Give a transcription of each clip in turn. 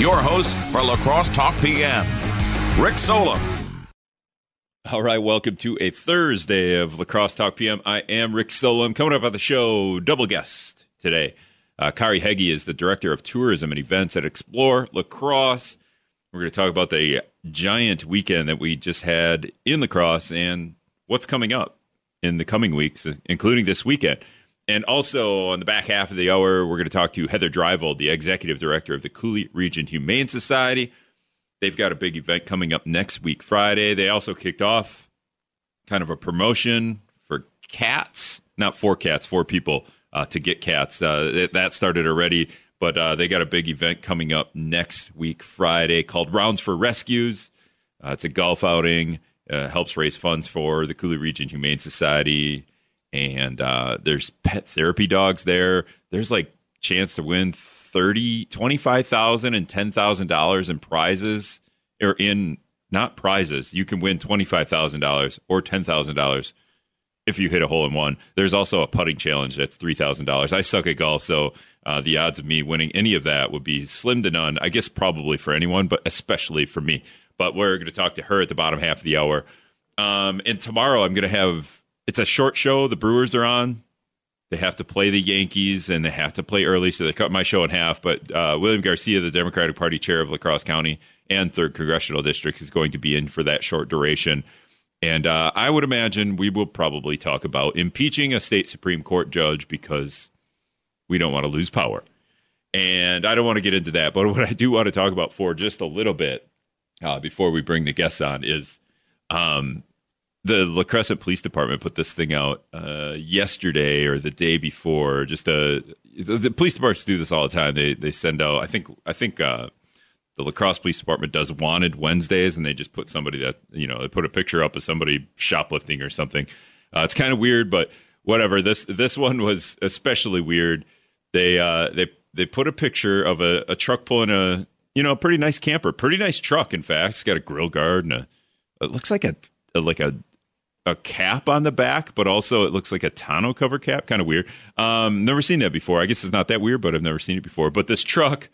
your host for La Crosse Talk PM, Rick Solem. All right, welcome to a Thursday of La Crosse Talk PM. I am Rick Solem. Coming up on the show, double guest today. Uh, Carey Hagge is the director of tourism and events at Explore La Crosse. We're going to talk about the giant weekend that we just had in La Crosse and what's coming up in the coming weeks, including this weekend. And also on the back half of the hour, we're going to talk to Heather Drievold, the executive director of the Coulee Region Humane Society. They've got a big event coming up next week, Friday. They also kicked off kind of a promotion for cats, not for cats, for people uh, to get cats. Uh, that started already, but uh, they got a big event coming up next week, Friday, called Rounds for Rescues. Uh, it's a golf outing, uh, helps raise funds for the Coulee Region Humane Society and uh, there's pet therapy dogs there. There's like chance to win 30, 25,000 and $10,000 in prizes or in not prizes. You can win $25,000 or $10,000 if you hit a hole in one. There's also a putting challenge that's $3,000. I suck at golf, so uh, the odds of me winning any of that would be slim to none. I guess probably for anyone, but especially for me. But we're going to talk to her at the bottom half of the hour. Um, and tomorrow I'm going to have it's a short show. The Brewers are on. They have to play the Yankees and they have to play early, so they cut my show in half. But uh, William Garcia, the Democratic Party chair of La Crosse County and Third Congressional District, is going to be in for that short duration. And uh, I would imagine we will probably talk about impeaching a state Supreme Court judge because we don't want to lose power. And I don't want to get into that. But what I do want to talk about for just a little bit uh, before we bring the guests on is um, the La Crescent Police Department put this thing out uh, yesterday or the day before. Just a uh, the, the, police departments do this all the time. They they send out. I think I think uh, the La Crosse Police Department does wanted Wednesdays, and they just put somebody that you know they put a picture up of somebody shoplifting or something. Uh, it's kind of weird, but whatever. This this one was especially weird. They uh, they they put a picture of a, a truck pulling a you know a pretty nice camper, pretty nice truck. In fact, it's got a grill guard and a it looks like a like a a cap on the back, but also it looks like a tonneau cover cap. Kind of weird. Um, never seen that before. I guess it's not that weird, but I've never seen it before. But this truck,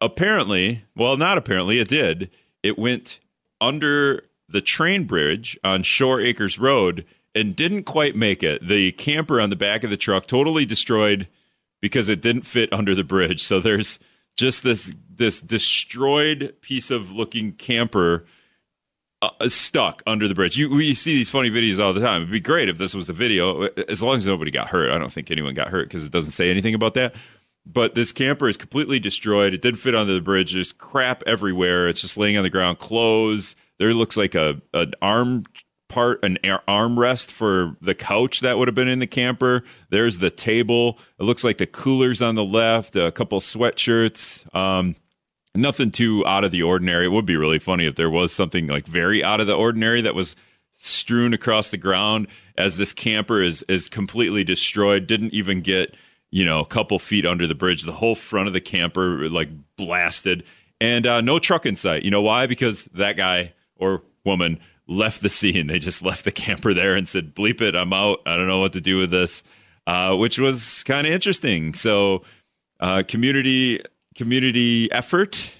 apparently, well, not apparently, it did. It went under the train bridge on Shore Acres Road and didn't quite make it. The camper on the back of the truck totally destroyed because it didn't fit under the bridge. So there's just this this destroyed piece of looking camper uh, stuck under the bridge. You we see these funny videos all the time. It'd be great if this was a video, as long as nobody got hurt. I don't think anyone got hurt because it doesn't say anything about that. But this camper is completely destroyed. It didn't fit under the bridge. There's crap everywhere. It's just laying on the ground. Clothes. There looks like a an arm part, an armrest for the couch that would have been in the camper. There's the table. It looks like the coolers on the left. A couple sweatshirts. Um, nothing too out of the ordinary. It would be really funny if there was something like very out of the ordinary that was strewn across the ground as this camper is is completely destroyed. Didn't even get you know a couple feet under the bridge. The whole front of the camper like blasted, and uh, no truck in sight. You know why? Because that guy or woman left the scene. They just left the camper there and said, "Bleep it, I'm out. I don't know what to do with this," uh, which was kind of interesting. So, uh, community community effort.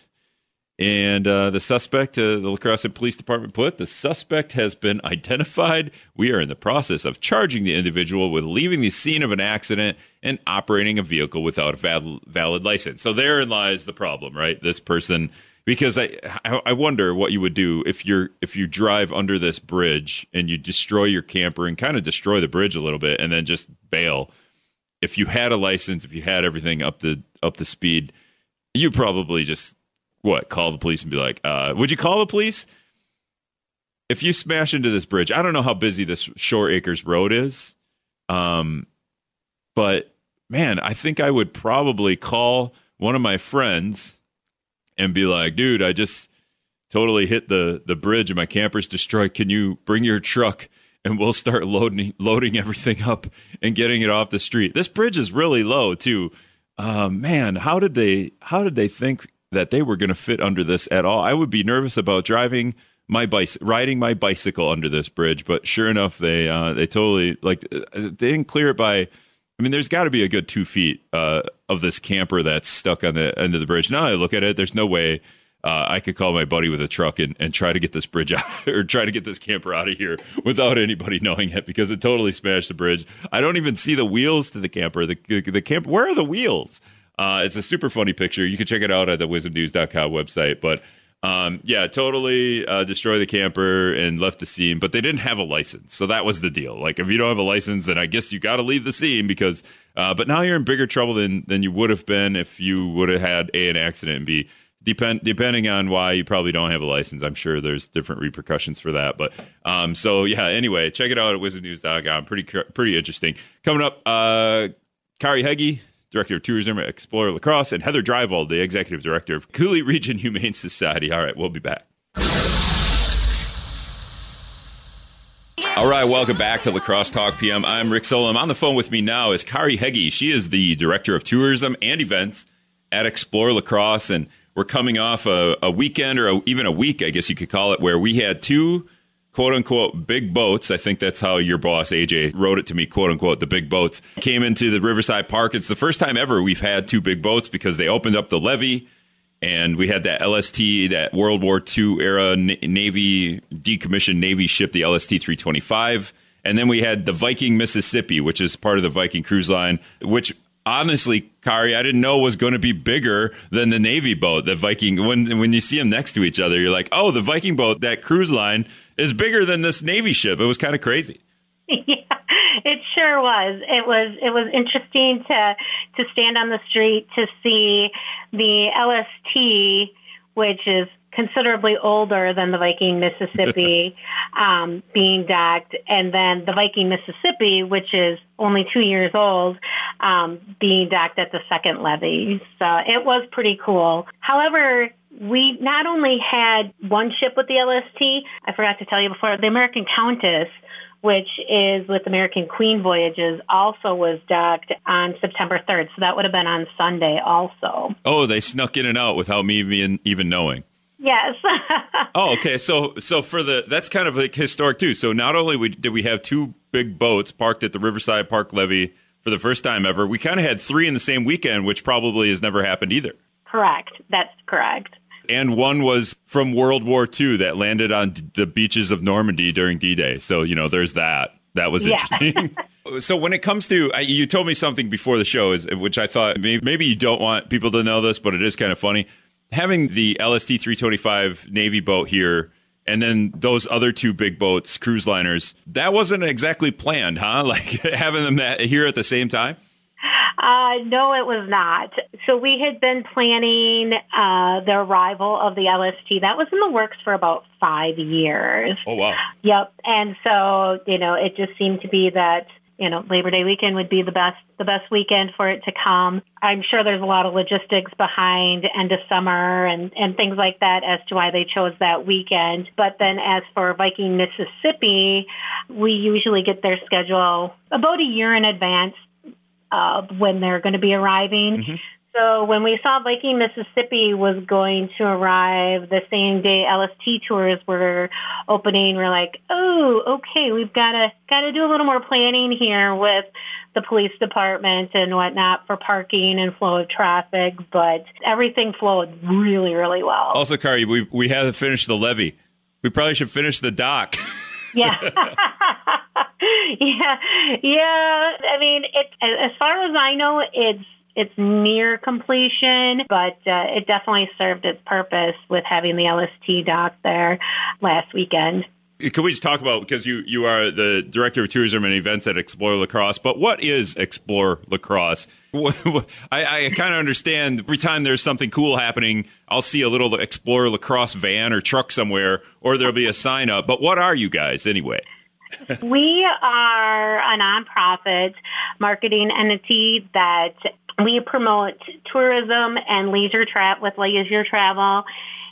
And uh, the suspect, uh, the La Crosse Police Department put, the suspect has been identified. We are in the process of charging the individual with leaving the scene of an accident and operating a vehicle without a valid, valid license. So therein lies the problem, right? This person, because I, I wonder what you would do if you're if you drive under this bridge and you destroy your camper and kind of destroy the bridge a little bit and then just bail. If you had a license, if you had everything up to up to speed you probably just what call the police and be like, uh, "Would you call the police if you smash into this bridge?" I don't know how busy this Shore Acres Road is, um, but man, I think I would probably call one of my friends and be like, "Dude, I just totally hit the the bridge and my camper's destroyed. Can you bring your truck?" and we'll start loading loading everything up and getting it off the street. This bridge is really low too uh, man, how did they how did they think that they were going to fit under this at all? I would be nervous about driving my bike, riding my bicycle under this bridge. But sure enough, they uh, they totally like uh, they didn't clear it by I mean, there's got to be a good two feet uh, of this camper that's stuck on the end of the bridge. Now I look at it, there's no way uh, I could call my buddy with a truck and, and try to get this bridge out or try to get this camper out of here without anybody knowing it because it totally smashed the bridge. I don't even see the wheels to the camper. The, the, the camper, where are the wheels? Uh, it's a super funny picture. You can check it out at the wizmnews.com website. But um, yeah, totally uh, destroy the camper and left the scene, but they didn't have a license, so that was the deal. Like, if you don't have a license, then I guess you got to leave the scene because. Uh, but now you're in bigger trouble than than you would have been if you would have had a an accident and b depend depending on why you probably don't have a license. I'm sure there's different repercussions for that. But um, so yeah. Anyway, check it out at WIZMNews.com. Pretty pretty interesting. Coming up, uh, Carey Hagge Director of Tourism at Explore La Crosse, and Heather Drievold, the Executive Director of Coulee Region Humane Society. All right, we'll be back. All right, welcome back to La Crosse Talk PM. I'm Rick Solem. On the phone with me now is Carey Hagge. She is the Director of Tourism and Events at Explore La Crosse, and we're coming off a, a weekend or a, even a week, I guess you could call it, where we had two quote unquote big boats. I think that's how your boss AJ wrote it to me, quote unquote, the big boats came into the Riverside Park. It's the first time ever we've had two big boats because they opened up the levee and we had that LST, that World War II era Navy decommissioned Navy ship, the LST 325. And then we had the Viking Mississippi, which is part of the Viking cruise line, which honestly, Carey, I didn't know was going to be bigger than the Navy boat, the Viking. When when you see them next to each other, you're like, oh, the Viking boat, that cruise line is bigger than this Navy ship. It was kind of crazy. Yeah, it sure was. It was it was interesting to to stand on the street to see the LST, which is considerably older than the Viking Mississippi, um, being docked, and then the Viking Mississippi, which is only two years old, um, being docked at the second levee. So it was pretty cool. However, we not only had one ship with the LST, I forgot to tell you before, the American Countess, which is with American Queen Voyages, also was docked on September 3rd. So that would have been on Sunday also. Oh, they snuck in and out without me even, even knowing. Yes. oh, okay. So, so for the that's kind of like historic too. So not only we, did we have two big boats parked at the Riverside Park levee for the first time ever, we kind of had three in the same weekend, which probably has never happened either. Correct. That's correct and one was from World War II that landed on the beaches of Normandy during D-Day. So you know, there's that. That was interesting. Yeah. so when it comes to, you told me something before the show, is which I thought maybe you don't want people to know this, but it is kind of funny. Having the LST 325 Navy boat here and then those other two big boats, cruise liners, that wasn't exactly planned, huh? Like having them that here at the same time. Uh, no, it was not. So we had been planning uh, the arrival of the LST. That was in the works for about five years. Oh wow! Yep. And so you know, it just seemed to be that you know Labor Day weekend would be the best the best weekend for it to come. I'm sure there's a lot of logistics behind end of summer and and things like that as to why they chose that weekend. But then as for Viking Mississippi, we usually get their schedule about a year in advance uh, when they're going to be arriving. Mm-hmm. So when we saw Viking, Mississippi was going to arrive the same day LST tours were opening, we're like, oh, okay, we've got to got to do a little more planning here with the police department and whatnot for parking and flow of traffic. But everything flowed really, really well. Also, Carey, we we had to finish the levee. We probably should finish the dock. yeah. yeah, yeah. I mean, it as far as I know, it's it's near completion, but uh, it definitely served its purpose with having the LST dock there last weekend. Can we just talk about because you you are the director of tourism and events at Explore La Crosse? But what is Explore La Crosse? I, I kind of understand every time there's something cool happening, I'll see a little Explore La Crosse van or truck somewhere, or there'll be a sign up. But what are you guys anyway? we are a nonprofit marketing entity that we promote tourism and leisure travel with leisure travel,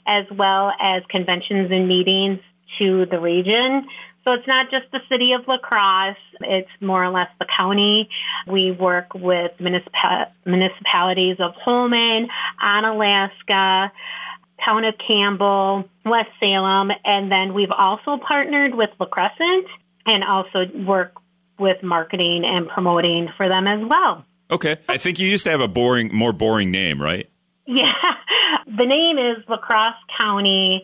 as well as conventions and meetings to the region. So it's not just the city of La Crosse, it's more or less the county. We work with municipal- municipalities of Holmen, Onalaska, town of Campbell, West Salem, and then we've also partnered with La Crescent and also work with marketing and promoting for them as well. Okay. I think you used to have a boring, more boring name, right? Yeah. The name is La Crosse County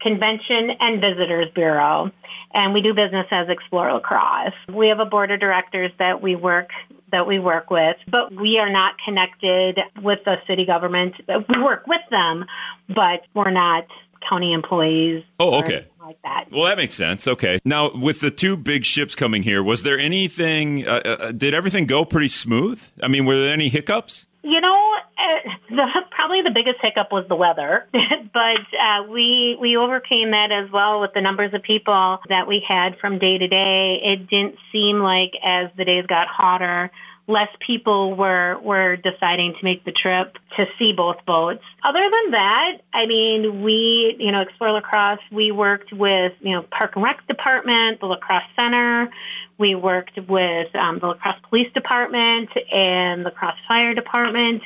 Convention and Visitors Bureau, and we do business as Explore La Crosse. We have a board of directors that we work that we work with, but we are not connected with the city government. We work with them, but we're not county employees. Oh, okay. Like that. Well, that makes sense. Okay. Now, with the two big ships coming here, was there anything? Uh, uh, did everything go pretty smooth? I mean, were there any hiccups? You know, uh, the, probably the biggest hiccup was the weather, but uh, we we overcame that as well with the numbers of people that we had from day to day. It didn't seem like as the days got hotter less people were were deciding to make the trip to see both boats. Other than that, I mean, we, you know, Explore La Crosse, we worked with, you know, Park and Rec Department, the La Crosse Center. We worked with um, the La Crosse Police Department and the La Crosse Fire Department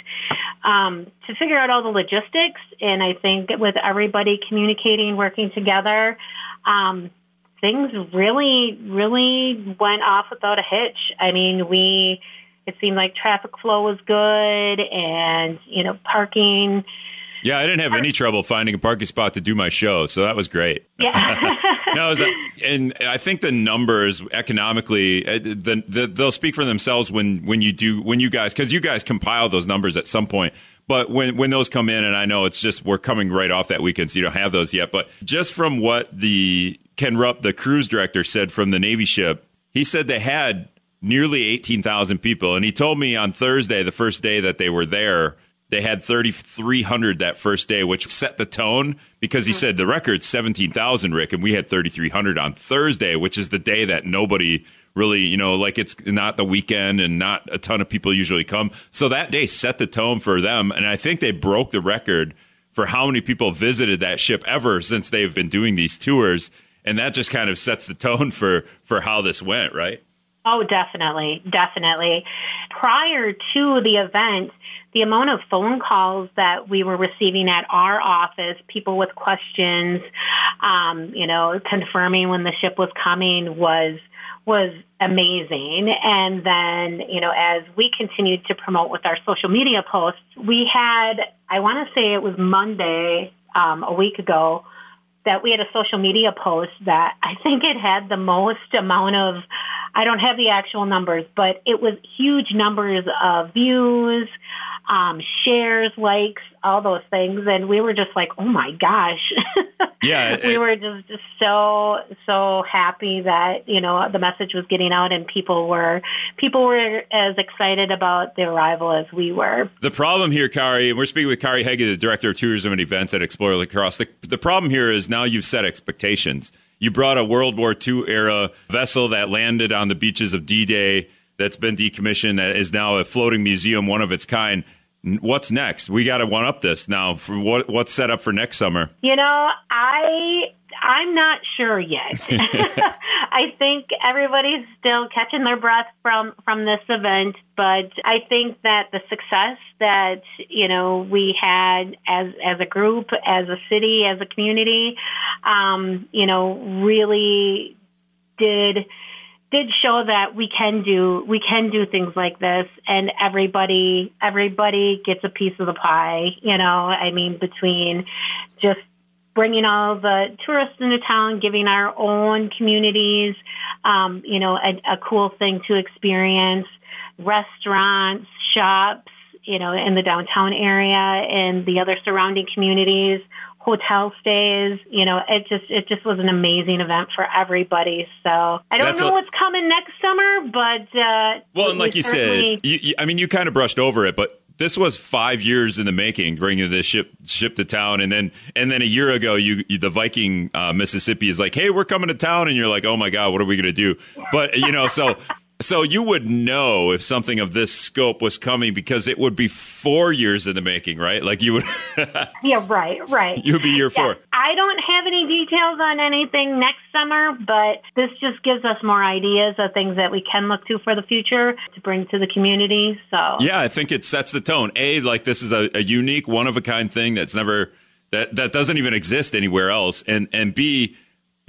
um, to figure out all the logistics. And I think with everybody communicating, working together, um, things really, really went off without a hitch. I mean, we it seemed like traffic flow was good and, you know, parking. Yeah, I didn't have any trouble finding a parking spot to do my show, so that was great. Yeah. no, was, and I think the numbers economically, uh, the, the, they'll speak for themselves when when you do when you guys because you guys compile those numbers at some point. But when when those come in, and I know it's just we're coming right off that weekend, so you don't have those yet. But just from what the Ken Rupp, the cruise director, said from the Navy ship, he said they had nearly 18,000 people. And he told me on Thursday, the first day that they were there, they had 3,300 that first day, which set the tone because he mm-hmm. said the record's 17,000, Rick, and we had 3,300 on Thursday, which is the day that nobody really, you know, like it's not the weekend and not a ton of people usually come. So that day set the tone for them. And I think they broke the record for how many people visited that ship ever since they've been doing these tours. And that just kind of sets the tone for, for how this went, right? Oh, definitely, definitely. Prior to the event, the amount of phone calls that we were receiving at our office, people with questions, um, you know, confirming when the ship was coming was was amazing. And then, you know, as we continued to promote with our social media posts, we had, I want to say it was Monday, um, a week ago, that we had a social media post that I think it had the most amount of I don't have the actual numbers, but it was huge numbers of views, um, shares, likes, all those things, and we were just like, "Oh my gosh!" Yeah, we were just, just so so happy that you know the message was getting out, and people were people were as excited about the arrival as we were. The problem here, Carey, and we're speaking with Carey Hagge, the director of tourism and events at Explore La Crosse. The, the problem here is now you've set expectations you brought a World War II era vessel that landed on the beaches of D Day that's been decommissioned, that is now a floating museum, one of its kind. What's next? We got to one up this now. For what what's set up for next summer? You know, I I'm not sure yet. I think everybody's still catching their breath from from this event, but I think that the success that you know we had as as a group, as a city, as a community, um, you know, really did did show that we can do we can do things like this and everybody everybody gets a piece of the pie you know i mean between just bringing all the tourists into town, giving our own communities, um, you know, a, a cool thing to experience, restaurants, shops, you know, in the downtown area and the other surrounding communities, hotel stays, you know, it just it just was an amazing event for everybody. So I don't That's know a, what's coming next summer, but uh, well, and like you said, you, you, I mean, you kind of brushed over it, but this was five years in the making, bringing this ship ship to town, and then and then a year ago, you, you the Viking uh, Mississippi is like, hey, we're coming to town, and you're like, oh my god, what are we gonna do? But you know, so so you would know if something of this scope was coming because it would be four years in the making, right? Like you would. yeah, right, right. You would be year four. Yeah. I don't have any details on anything next summer, but this just gives us more ideas of things that we can look to for the future to bring to the community. So yeah, I think it sets the tone. A, like this is a, a unique, one of a kind thing that's never that that doesn't even exist anywhere else, and and B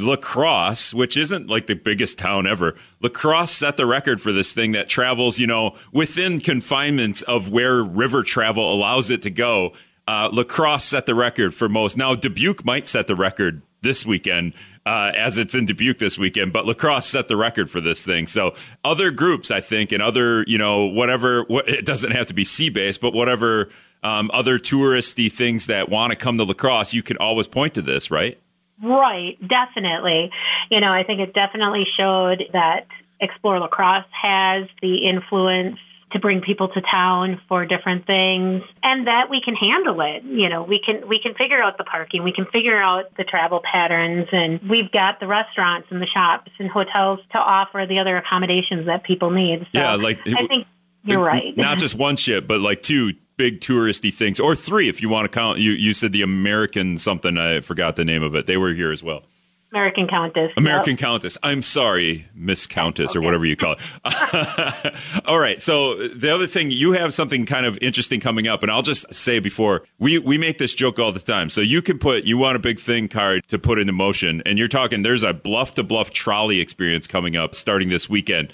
La Crosse, which isn't like the biggest town ever, La Crosse set the record for this thing that travels, you know, within confinements of where river travel allows it to go. Uh, La Crosse set the record for most. Now, Dubuque might set the record this weekend uh, as it's in Dubuque this weekend, but La Crosse set the record for this thing. So other groups, I think, and other, you know, whatever, what, it doesn't have to be sea based, but whatever um, other touristy things that want to come to La Crosse, you can always point to this, right? Right, definitely. You know, I think it definitely showed that Explore La Crosse has the influence to bring people to town for different things and that we can handle it. You know we can we can figure out the parking we can figure out the travel patterns and we've got the restaurants and the shops and hotels to offer the other accommodations that people need. So yeah like i think you're right. not just one ship but like two big touristy things, or three if you want to count. You you said the American something. I forgot the name of it. They were here as well. American Countess. American yep. Countess. I'm sorry, Miss Countess, okay. or whatever you call it. All right. So the other thing, you have something kind of interesting coming up, and I'll just say before we we make this joke all the time. So you can put you want a big thing card to put into motion, and you're talking. There's a bluff to bluff trolley experience coming up starting this weekend.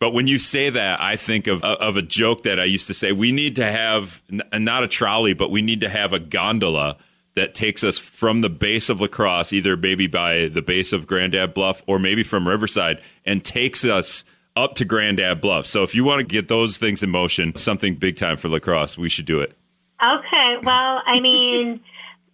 But when you say that, I think of of a joke that I used to say. We need to have not a trolley, but we need to have a gondola that takes us from the base of La Crosse, either maybe by the base of Grandad Bluff or maybe from Riverside, and takes us up to Grandad Bluff. So if you want to get those things in motion, something big time for La Crosse, we should do it. Okay. Well, I mean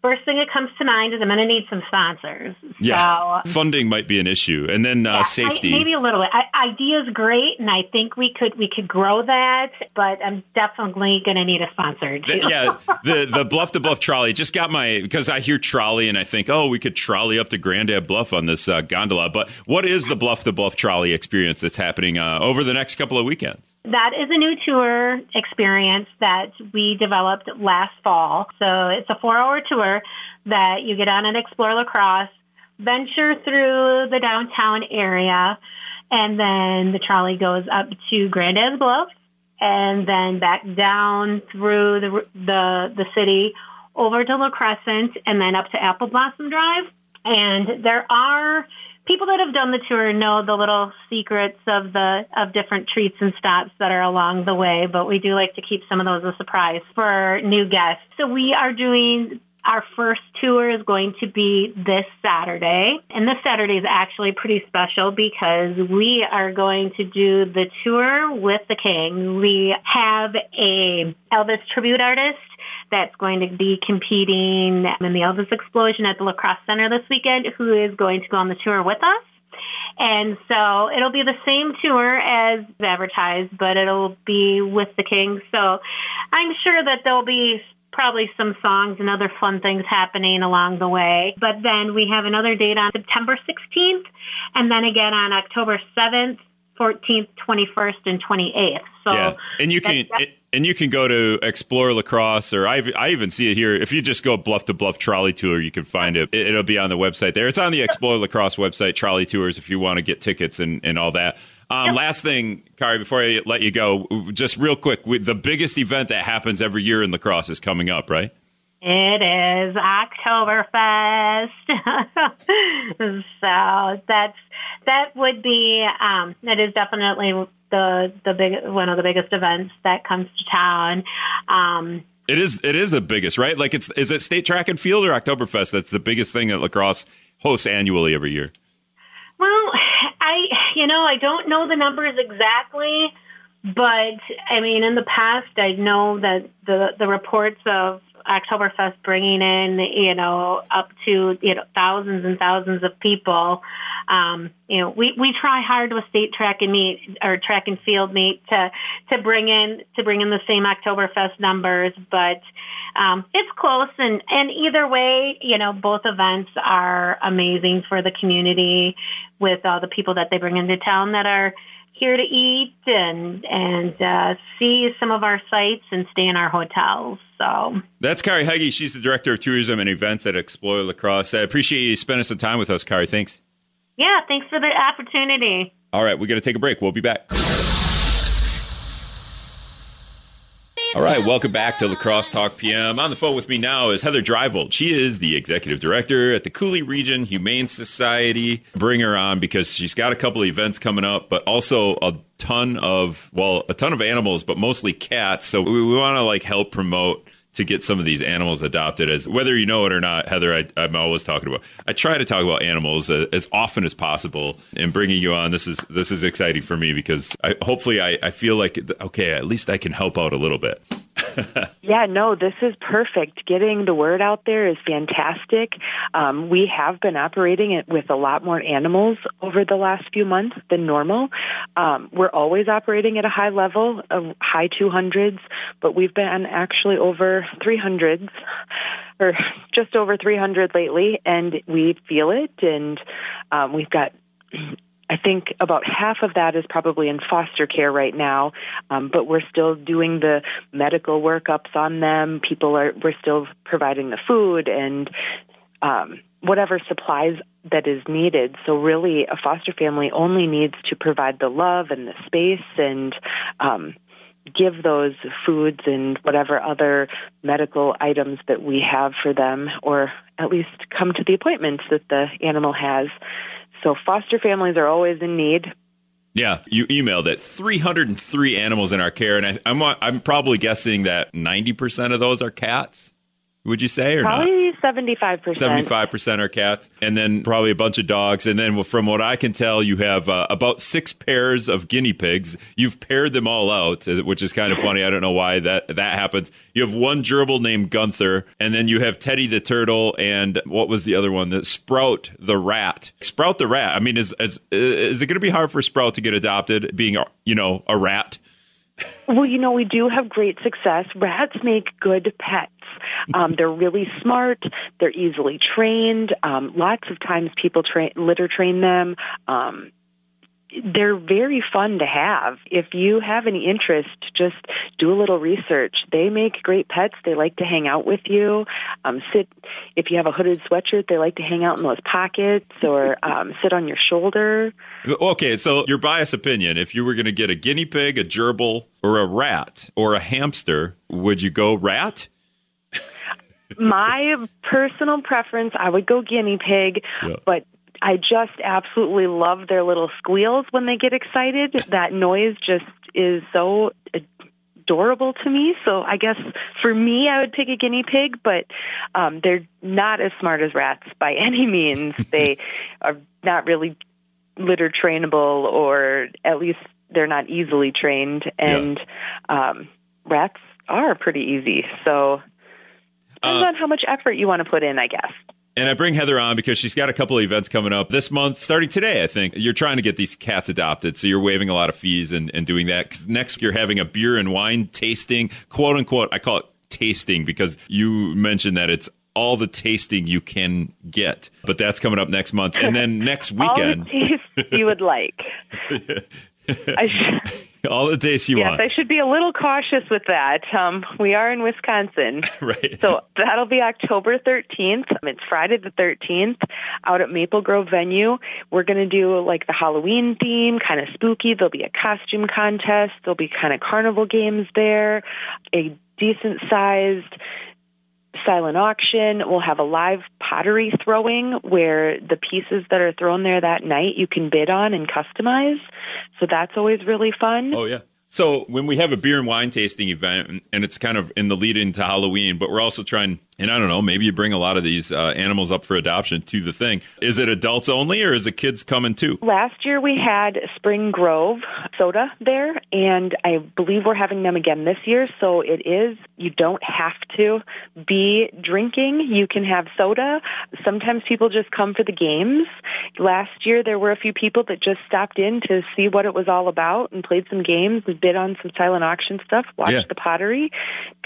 first thing that comes to mind is I'm going to need some sponsors. Yeah, so, funding might be an issue, and then uh, yeah, safety. I, maybe a little bit. I, idea's great, and I think we could we could grow that, but I'm definitely going to need a sponsor too. The, yeah, the the bluff to bluff trolley just got my because I hear trolley and I think oh we could trolley up to Grandad Bluff on this uh, gondola. But what is the bluff to bluff trolley experience that's happening uh, over the next couple of weekends? That is a new tour experience that we developed last fall. So it's a four hour tour that you get on and explore La Crosse, venture through the downtown area, and then the trolley goes up to Grandad's Bluff, and then back down through the the, the city over to La Crescent, and then up to Apple Blossom Drive. And there are people that have done the tour know the little secrets of the of different treats and stops that are along the way, but we do like to keep some of those a surprise for new guests. So we are doing our first tour is going to be this Saturday. And this Saturday is actually pretty special because we are going to do the tour with the King. We have a Elvis tribute artist that's going to be competing in the Elvis Explosion at the La Crosse Center this weekend who is going to go on the tour with us. And so it'll be the same tour as advertised, but it'll be with the King. So I'm sure that there'll be probably some songs and other fun things happening along the way. But then we have another date on September 16th and then again on October 7th, 14th, 21st, and 28th. So yeah, and you can and you can go to explore La Crosse, or I I even see it here. If you just go bluff to bluff trolley tour, you can find it. It'll be on the website there. It's on the Explore La Crosse website, trolley tours, if you want to get tickets and and all that. Um, yep. Last thing, Carey, before I let you go, just real quick, the biggest event that happens every year in La Crosse is coming up, right? It is Oktoberfest. so that's that would be um, that is definitely the the big one of the biggest events that comes to town. Um, it is it is the biggest, right? Like it's is it state track and field or Oktoberfest? That's the biggest thing that La Crosse hosts annually every year. Well, I, you know, I don't know the numbers exactly, but I mean, in the past, I know that the the reports of Oktoberfest bringing in, you know, up to you know thousands and thousands of people. Um, you know, we, we try hard with state track and meet or track and field meet to to bring in to bring in the same Oktoberfest numbers, but um, it's close. And and either way, you know, both events are amazing for the community with all the people that they bring into town that are here to eat and and uh, see some of our sites and stay in our hotels. So that's Carey Hagge. She's the director of tourism and events at Explore La Crosse. I appreciate you spending some time with us, Carey. Thanks. Yeah, thanks for the opportunity. All right, we got to take a break. We'll be back. All right, welcome back to La Crosse Talk PM. On the phone with me now is Heather Drievold. She is the executive director at the Coulee Region Humane Society. Bring her on because she's got a couple of events coming up, but also a ton of well, a ton of animals, but mostly cats. So we, we want to like help promote to get some of these animals adopted as whether you know it or not heather I, am always talking about i try to talk about animals as, as, often as possible and bringing you on. This is this is exciting for me because I, hopefully I, I feel like okay at least i can help out a little bit yeah no this is perfect getting the word out there is fantastic um, we have been operating it with a lot more animals over the last few months than normal um, we're always operating at a high level of high 200s but we've been actually over 300s or just over 300 lately, and we feel it. And um, we've got, I think, about half of that is probably in foster care right now, um, but we're still doing the medical workups on them. People are, we're still providing the food and um, whatever supplies that is needed. So really, a foster family only needs to provide the love and the space and um, give those foods and whatever other medical items that we have for them, or at least come to the appointments that the animal has. So foster families are always in need. Yeah, you emailed it. 303 animals in our care, and I, I'm, I'm probably guessing that 90% of those are cats. Would you say or probably not? 75%. 75% are cats, and then probably a bunch of dogs. And then from what I can tell, you have uh, about six pairs of guinea pigs. You've paired them all out, uh, which is kind of funny. I don't know why that, that happens. You have one gerbil named Gunther, and then you have Teddy the turtle, and what was the other one? The Sprout the rat. Sprout the rat. I mean, is, is, is it going to be hard for Sprout to get adopted, being, you know, a rat? Well, you know, we do have great success. Rats make good pets. Um, they're really smart. They're easily trained. Um, lots of times people train, litter train them. Um, they're very fun to have. If you have any interest, just do a little research. They make great pets. They like to hang out with you. Um, sit if you have a hooded sweatshirt. They like to hang out in those pockets or um, sit on your shoulder. Okay, so your biased opinion: if you were going to get a guinea pig, a gerbil, or a rat, or a hamster, would you go rat? My personal preference, I would go guinea pig, yeah. but I just absolutely love their little squeals when they get excited. that noise just is so adorable to me. So I guess for me, I would pick a guinea pig, but um, they're not as smart as rats by any means. they are not really litter trainable, or at least they're not easily trained. And yeah. um, rats are pretty easy. So depends uh, on how much effort you want to put in, I guess. And I bring Heather on because she's got a couple of events coming up this month, starting today, I think. You're trying to get these cats adopted, so you're waiving a lot of fees and, and doing that. Because next, you're having a beer and wine tasting, quote unquote. I call it tasting because you mentioned that it's all the tasting you can get. But that's coming up next month. And then next weekend. all the taste you would like. I all the days you yes, want. I should be a little cautious with that. Um, we are in Wisconsin, right? So that'll be October 13th. It's Friday the 13th out at Maple Grove venue. We're going to do like the Halloween theme, kind of spooky. There'll be a costume contest. There'll be kind of carnival games there. A decent sized silent auction. We'll have a live pottery throwing where the pieces that are thrown there that night you can bid on and customize. So that's always really fun. Oh, yeah. So when we have a beer and wine tasting event, and it's kind of in the lead into Halloween, but we're also trying and I don't know, maybe you bring a lot of these uh, animals up for adoption to the thing. Is it adults only or is it kids coming too? Last year we had Spring Grove soda there, and I believe we're having them again this year. So it is, you don't have to be drinking. You can have soda. Sometimes people just come for the games. Last year there were a few people that just stopped in to see what it was all about and played some games, bid on some silent auction stuff, watched yeah. the pottery,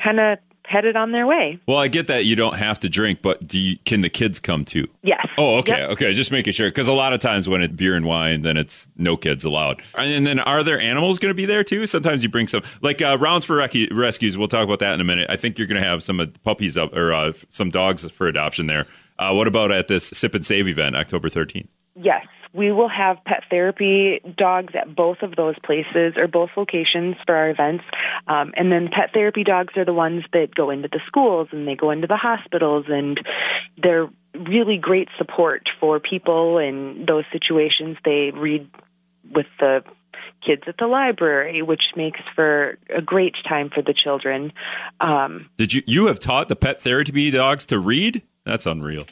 kind of headed on their way. Well, I get that you don't have to drink, but do you, can the kids come too? Yes. Oh, okay, yep. okay. Just making sure because a lot of times when it's beer and wine, then it's no kids allowed. And then are there animals going to be there too? Sometimes you bring some like uh, rounds for rec- rescues. We'll talk about that in a minute. I think you're going to have some uh, puppies up or uh, some dogs for adoption there. Uh, what about at this sip and save event, October 13th? Yes, we will have pet therapy dogs at both of those places or both locations for our events. Um, and then pet therapy dogs are the ones that go into the schools and they go into the hospitals and they're really great support for people in those situations. They read with the kids at the library, which makes for a great time for the children. Um, Did you you have taught the pet therapy dogs to read? That's unreal.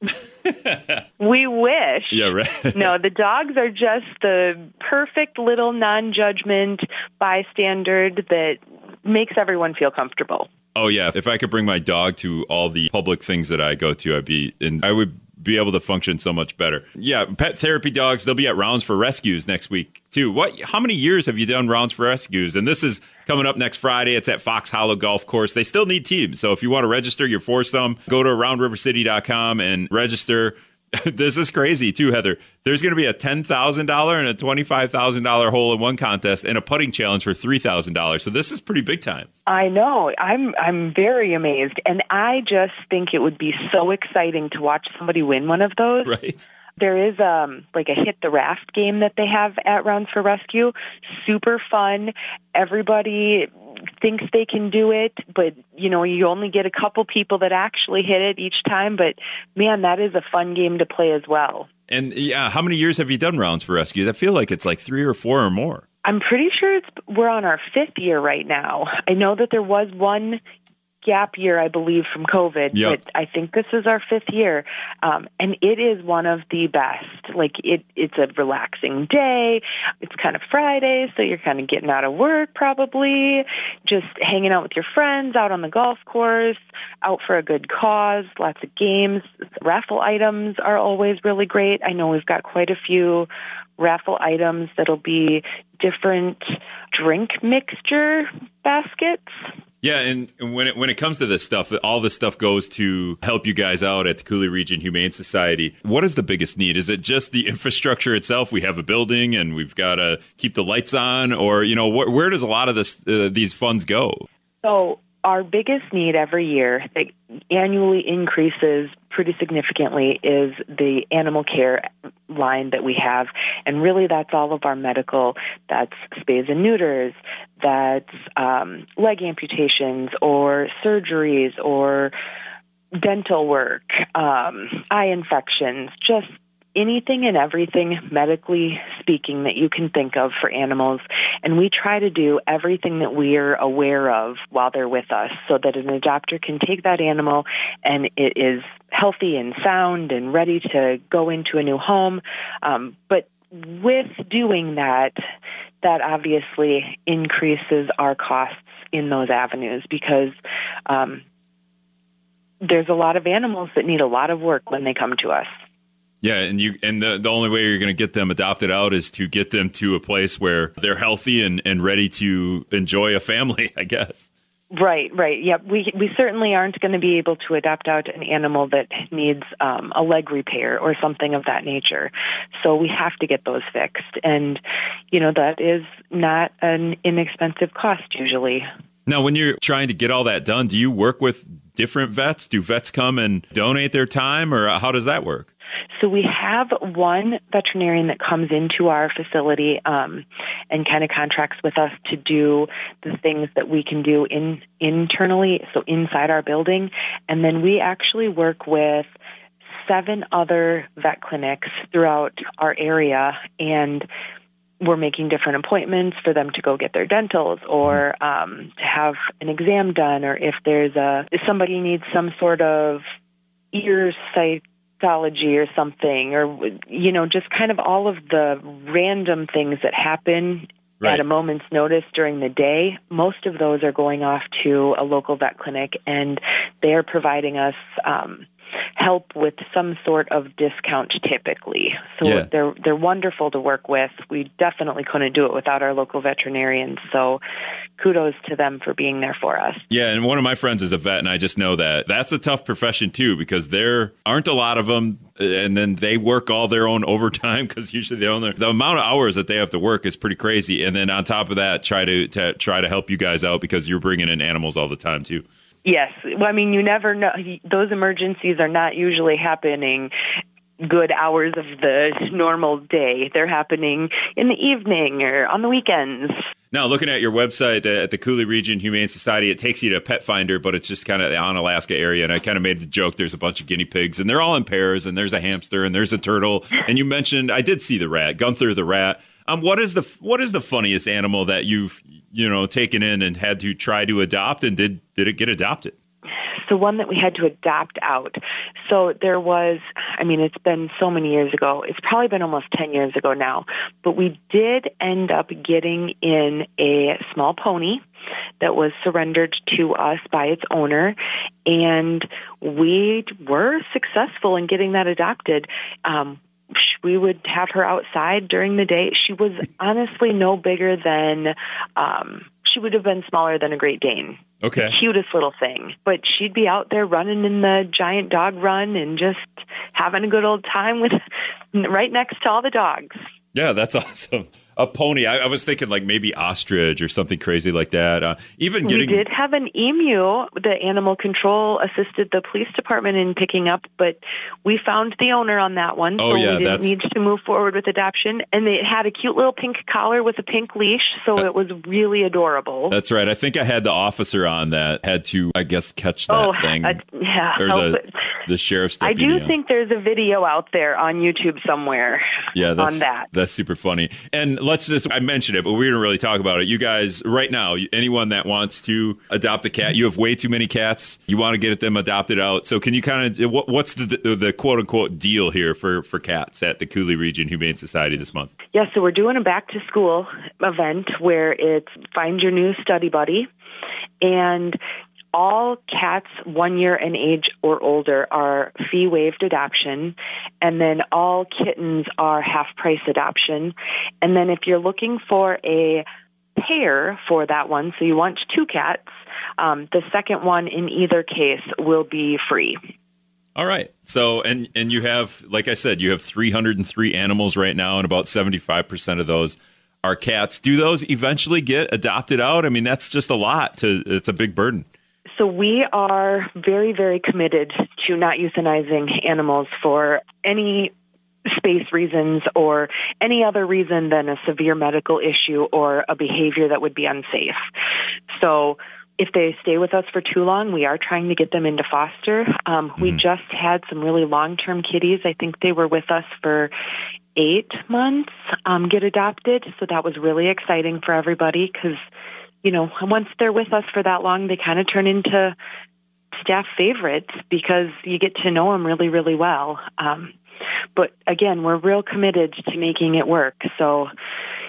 we wish. Yeah, right. no, the dogs are just the perfect little non-judgment bystander that makes everyone feel comfortable. Oh yeah, if I could bring my dog to all the public things that I go to, I'd be and I would be able to function so much better. Yeah, pet therapy dogs, they'll be at Rounds for Rescues next week too. What how many years have you done Rounds for Rescues? And this is coming up next Friday. It's at Fox Hollow Golf Course. They still need teams. So if you want to register your foursome, go to roundrivercity.com and register. this is crazy too, Heather. There's going to be a ten thousand dollar and a twenty five thousand dollar hole in one contest and a putting challenge for three thousand dollars. So this is pretty big time. I know. I'm I'm very amazed, and I just think it would be so exciting to watch somebody win one of those. Right. There is um like a hit the raft game that they have at Rounds for Rescue. Super fun. Everybody thinks they can do it, but you know, you only get a couple people that actually hit it each time, but man, that is a fun game to play as well. And yeah, how many years have you done rounds for rescues? I feel like it's like 3 or 4 or more. I'm pretty sure it's we're on our 5th year right now. I know that there was one gap year, I believe, from COVID. Yep. But I think this is our fifth year, um, and it is one of the best. Like it, it's a relaxing day. It's kind of Friday, so you're kind of getting out of work, probably just hanging out with your friends out on the golf course, out for a good cause. Lots of games. Raffle items are always really great. I know we've got quite a few raffle items that'll be different drink mixture baskets. Yeah, and when it when it comes to this stuff, all this stuff goes to help you guys out at the Coulee Region Humane Society. What is the biggest need? Is it just the infrastructure itself? We have a building and we've got to keep the lights on, or you know, wh- where does a lot of this uh, these funds go? So our biggest need every year that annually increases pretty significantly is the animal care line that we have. And really, that's all of our medical that's spays and neuters, that's um, leg amputations or surgeries or dental work, um, eye infections, just anything and everything medically speaking that you can think of for animals. And we try to do everything that we're aware of while they're with us so that an adopter can take that animal and it is healthy and sound and ready to go into a new home. Um, but with doing that, that obviously increases our costs in those avenues because um, there's a lot of animals that need a lot of work when they come to us. Yeah, and you and the the only way you're going to get them adopted out is to get them to a place where they're healthy and and ready to enjoy a family, I guess. Right, right. Yep. We we certainly aren't going to be able to adopt out an animal that needs um, a leg repair or something of that nature. So we have to get those fixed, and you know that is not an inexpensive cost usually. Now, when you're trying to get all that done, do you work with different vets? Do vets come and donate their time, or how does that work? So we have one veterinarian that comes into our facility um, and kind of contracts with us to do the things that we can do in internally, so inside our building, and then we actually work with seven other vet clinics throughout our area and we're making different appointments for them to go get their dentals or um, to have an exam done or if there's a if somebody needs some sort of ear sight or something, or you know, just kind of all of the random things that happen Right. at a moment's notice during the day. Most of those are going off to a local vet clinic, and they are providing us. Um, help with some sort of discount typically so Yeah. they're they're wonderful to work with we definitely couldn't do it without our local veterinarians so kudos to them for being there for us Yeah, and one of my friends is a vet, and I just know that that's a tough profession too because there aren't a lot of them, and then they work all their own overtime because usually they own their, the amount of hours that they have to work is pretty crazy. And then on top of that, try to, to try to help you guys out because you're bringing in animals all the time too. Yes. Well, I mean, you never know. Those emergencies are not usually happening good hours of the normal day. They're happening in the evening or on the weekends. Now, looking at your website at the Coulee Region Humane Society, it takes you to Pet Finder, but it's just kind of the Onalaska area. And I kind of made the joke there's a bunch of guinea pigs, and they're all in pairs, and there's a hamster, and there's a turtle. And you mentioned, I did see the rat, Gunther the rat. Um, what is the what is the funniest animal that you've you know taken in and had to try to adopt, and did did it get adopted? the one that we had to adopt out. So there was, I mean, it's been so many years ago. It's probably been almost 10 years ago now. But we did end up getting in a small pony that was surrendered to us by its owner. And we were successful in getting that adopted. Um, we would have her outside during the day. She was honestly no bigger than, um, she would have been smaller than a Great Dane. Okay. The cutest little thing. But she'd be out there running in the giant dog run and just having a good old time with right next to all the dogs. Yeah, that's awesome a pony. I, I, was thinking like maybe ostrich or something crazy like that. Uh, even getting we did have an emu. The animal control assisted the police department in picking up, but we found the owner on that one, oh, so yeah, we didn't need to move forward with adoption. And it had a cute little pink collar with a pink leash, so uh, it was really adorable. That's right. I think I had the officer on that had to, I guess, catch that oh, thing. Uh, yeah, or the, the sheriff's. Deputy. I do think there's a video out there on YouTube somewhere. Yeah, that's, on that. That's super funny. And let's just, I mentioned it, but we didn't really talk about it. You guys, right now, anyone that wants to adopt a cat, you have way too many cats. You want to get them adopted out. So can you kind of, what, what's the, the, the quote unquote deal here for, for cats at the Coulee Region Humane Society this month? Yeah, so we're doing a back to school event where it's find your new study buddy. And all cats one year in age or older are fee waived adoption, and then all kittens are half price adoption. And then if you're looking for a pair for that one, so you want two cats, um, the second one in either case will be free. All right. So, and and you have, like I said, you have 303 animals right now, and about 75 percent of those are cats. Do those eventually get adopted out? I mean, that's just a lot. To it's a big burden. So we are very, very committed to not euthanizing animals for any space reasons or any other reason than a severe medical issue or a behavior that would be unsafe. So if they stay with us for too long, we are trying to get them into foster. Um, mm-hmm. We just had some really long term kitties. I think they were with us for eight months um, get adopted. So that was really exciting for everybody because you know, once they're with us for that long, they kind of turn into staff favorites because you get to know them really, really well. Um, but again, we're real committed to making it work. So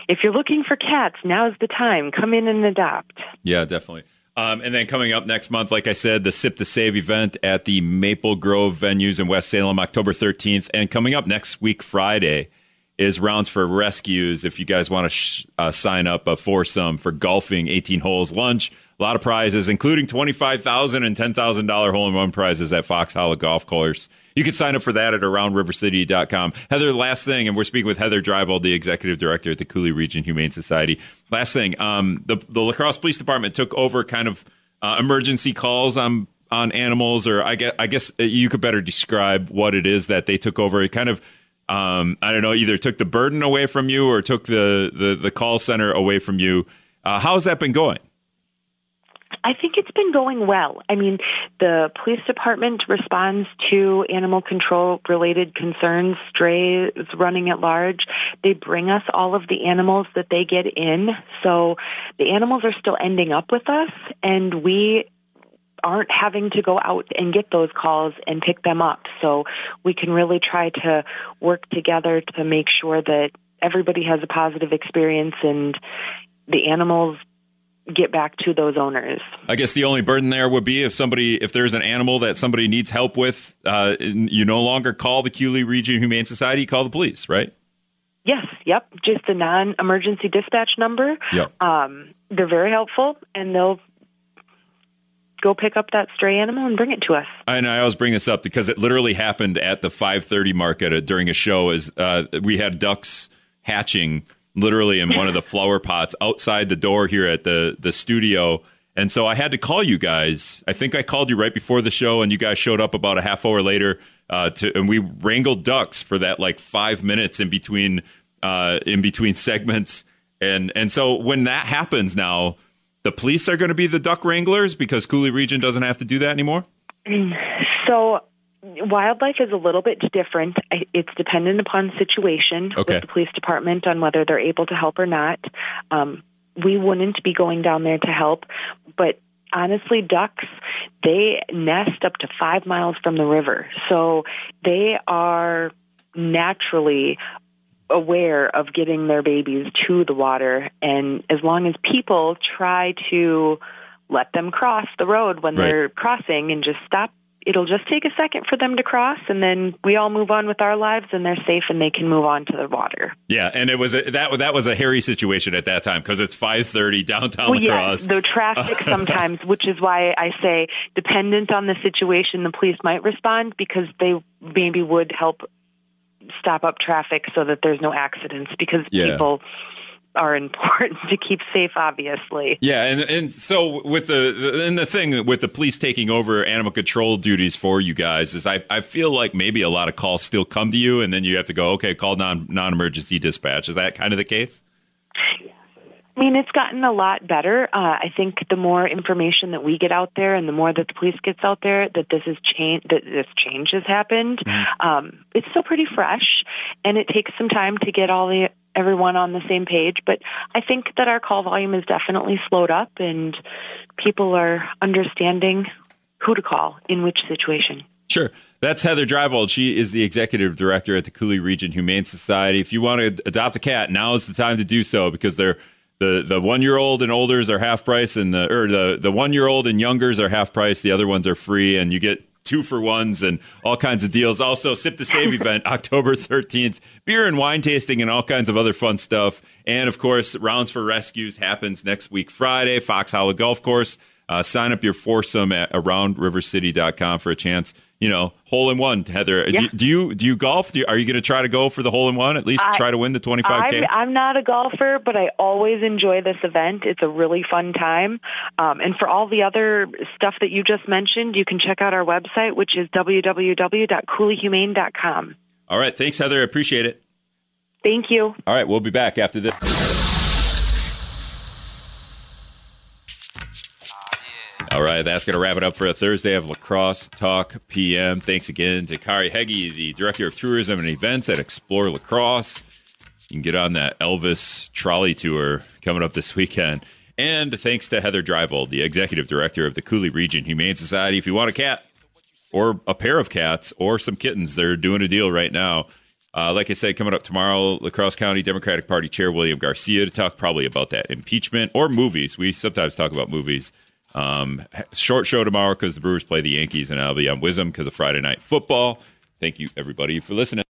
if you're looking for cats, now's the time. Come in and adopt. Yeah, definitely. Um, and then coming up next month, like I said, the Sip to Save event at the Maple Grove venues in West Salem, October 13th. And coming up next week, Friday, is rounds for rescues. If you guys want to sh- uh, sign up a foursome for golfing, 18 holes, lunch, a lot of prizes, including $25,000 and $10,000 hole in one prizes at Fox Hollow Golf Course. You can sign up for that at aroundrivercity.com. Heather, last thing, and we're speaking with Heather Drievold, the executive director at the Coulee Region Humane Society. Last thing, um, the, the La Crosse Police Department took over kind of uh, emergency calls on on animals, or I guess, I guess you could better describe what it is that they took over. It kind of um, I don't know, either took the burden away from you or took the, the, the call center away from you. Uh, how has that been going? I think it's been going well. I mean, the police department responds to animal control related concerns, strays running at large. They bring us all of the animals that they get in. So the animals are still ending up with us, and we aren't having to go out and get those calls and pick them up. So we can really try to work together to make sure that everybody has a positive experience and the animals get back to those owners. I guess the only burden there would be if somebody, if there's an animal that somebody needs help with, uh, you no longer call the Coulee Region Humane Society, call the police, right? Yes, yep. Just a non emergency dispatch number. Yep. Um, they're very helpful and they'll go pick up that stray animal and bring it to us. And I always bring this up because it literally happened at the 5:30 market during a show. As uh, we had ducks hatching literally in one of the flower pots outside the door here at the the studio. And so I had to call you guys. I think I called you right before the show, and you guys showed up about a half hour later uh, to, and we wrangled ducks for that like five minutes in between uh, in between segments, and and so when that happens now, the police are going to be the duck wranglers because Coulee Region doesn't have to do that anymore. So wildlife is a little bit different. It's dependent upon situation Okay. with the police department on whether they're able to help or not. Um, we wouldn't be going down there to help, but honestly, ducks they nest up to five miles from the river, so they are naturally aware of getting their babies to the water. And as long as people try to let them cross the road when Right. they're crossing and just stop it'll just take a second for them to cross and then we all move on with our lives and they're safe and they can move on to the water. Yeah, and it was a, that that was a hairy situation at that time because it's five thirty downtown well, yes, the traffic sometimes, which is why I say, dependent on the situation, the police might respond because they maybe would help stop up traffic so that there's no accidents because Yeah. people are important to keep safe, obviously. Yeah, and and so with the, the and the thing with the police taking over animal control duties for you guys is I, I feel like maybe a lot of calls still come to you and then you have to go okay call non non emergency dispatch is that kind of the case? I mean, it's gotten a lot better. Uh, I think the more information that we get out there, and the more that the police gets out there, that this is change, that this change has happened. Um, it's still pretty fresh, and it takes some time to get all the everyone on the same page. But I think that our call volume has definitely slowed up, and people are understanding who to call in which situation. Sure. That's Heather Drievold. She is the executive director at the Coulee Region Humane Society. If you want to adopt a cat, now is the time to do so because they're the the one year old and olders are half price, and the or the the one year old and youngers are half price. The other ones are free, and you get two for ones and all kinds of deals. Also, Sip to Save event October thirteenth, beer and wine tasting and all kinds of other fun stuff. And of course, rounds for rescues happens next week Friday, Fox Hollow Golf Course. Uh, sign up your foursome at aroundrivercity.com for a chance. You know, hole in one, Heather. Yeah. Do, do you do you golf? Do you, are you going to try to go for the hole in one? At least I- try to win the twenty five k. I'm, I'm not a golfer, but I always enjoy this event. It's a really fun time. Um, and for all the other stuff that you just mentioned, you can check out our website, which is www.couleehumane.com. All right, thanks, Heather. I appreciate it. Thank you. All right, we'll be back after this. All right, that's going to wrap it up for a Thursday of La Crosse Talk PM. Thanks again to Carey Hagge, the Director of Tourism and Events at Explore La Crosse. You can get on that Elvis trolley tour coming up this weekend. And thanks to Heather Drievold, the Executive Director of the Coulee Region Humane Society. If you want a cat or a pair of cats or some kittens, they're doing a deal right now. Uh, like I said, coming up tomorrow, La Crosse County Democratic Party Chair William Garcia to talk probably about that impeachment or movies. We sometimes talk about movies. Um, short show tomorrow because the Brewers play the Yankees, and I'll be on WIZM because of Friday night football. Thank you, everybody, for listening.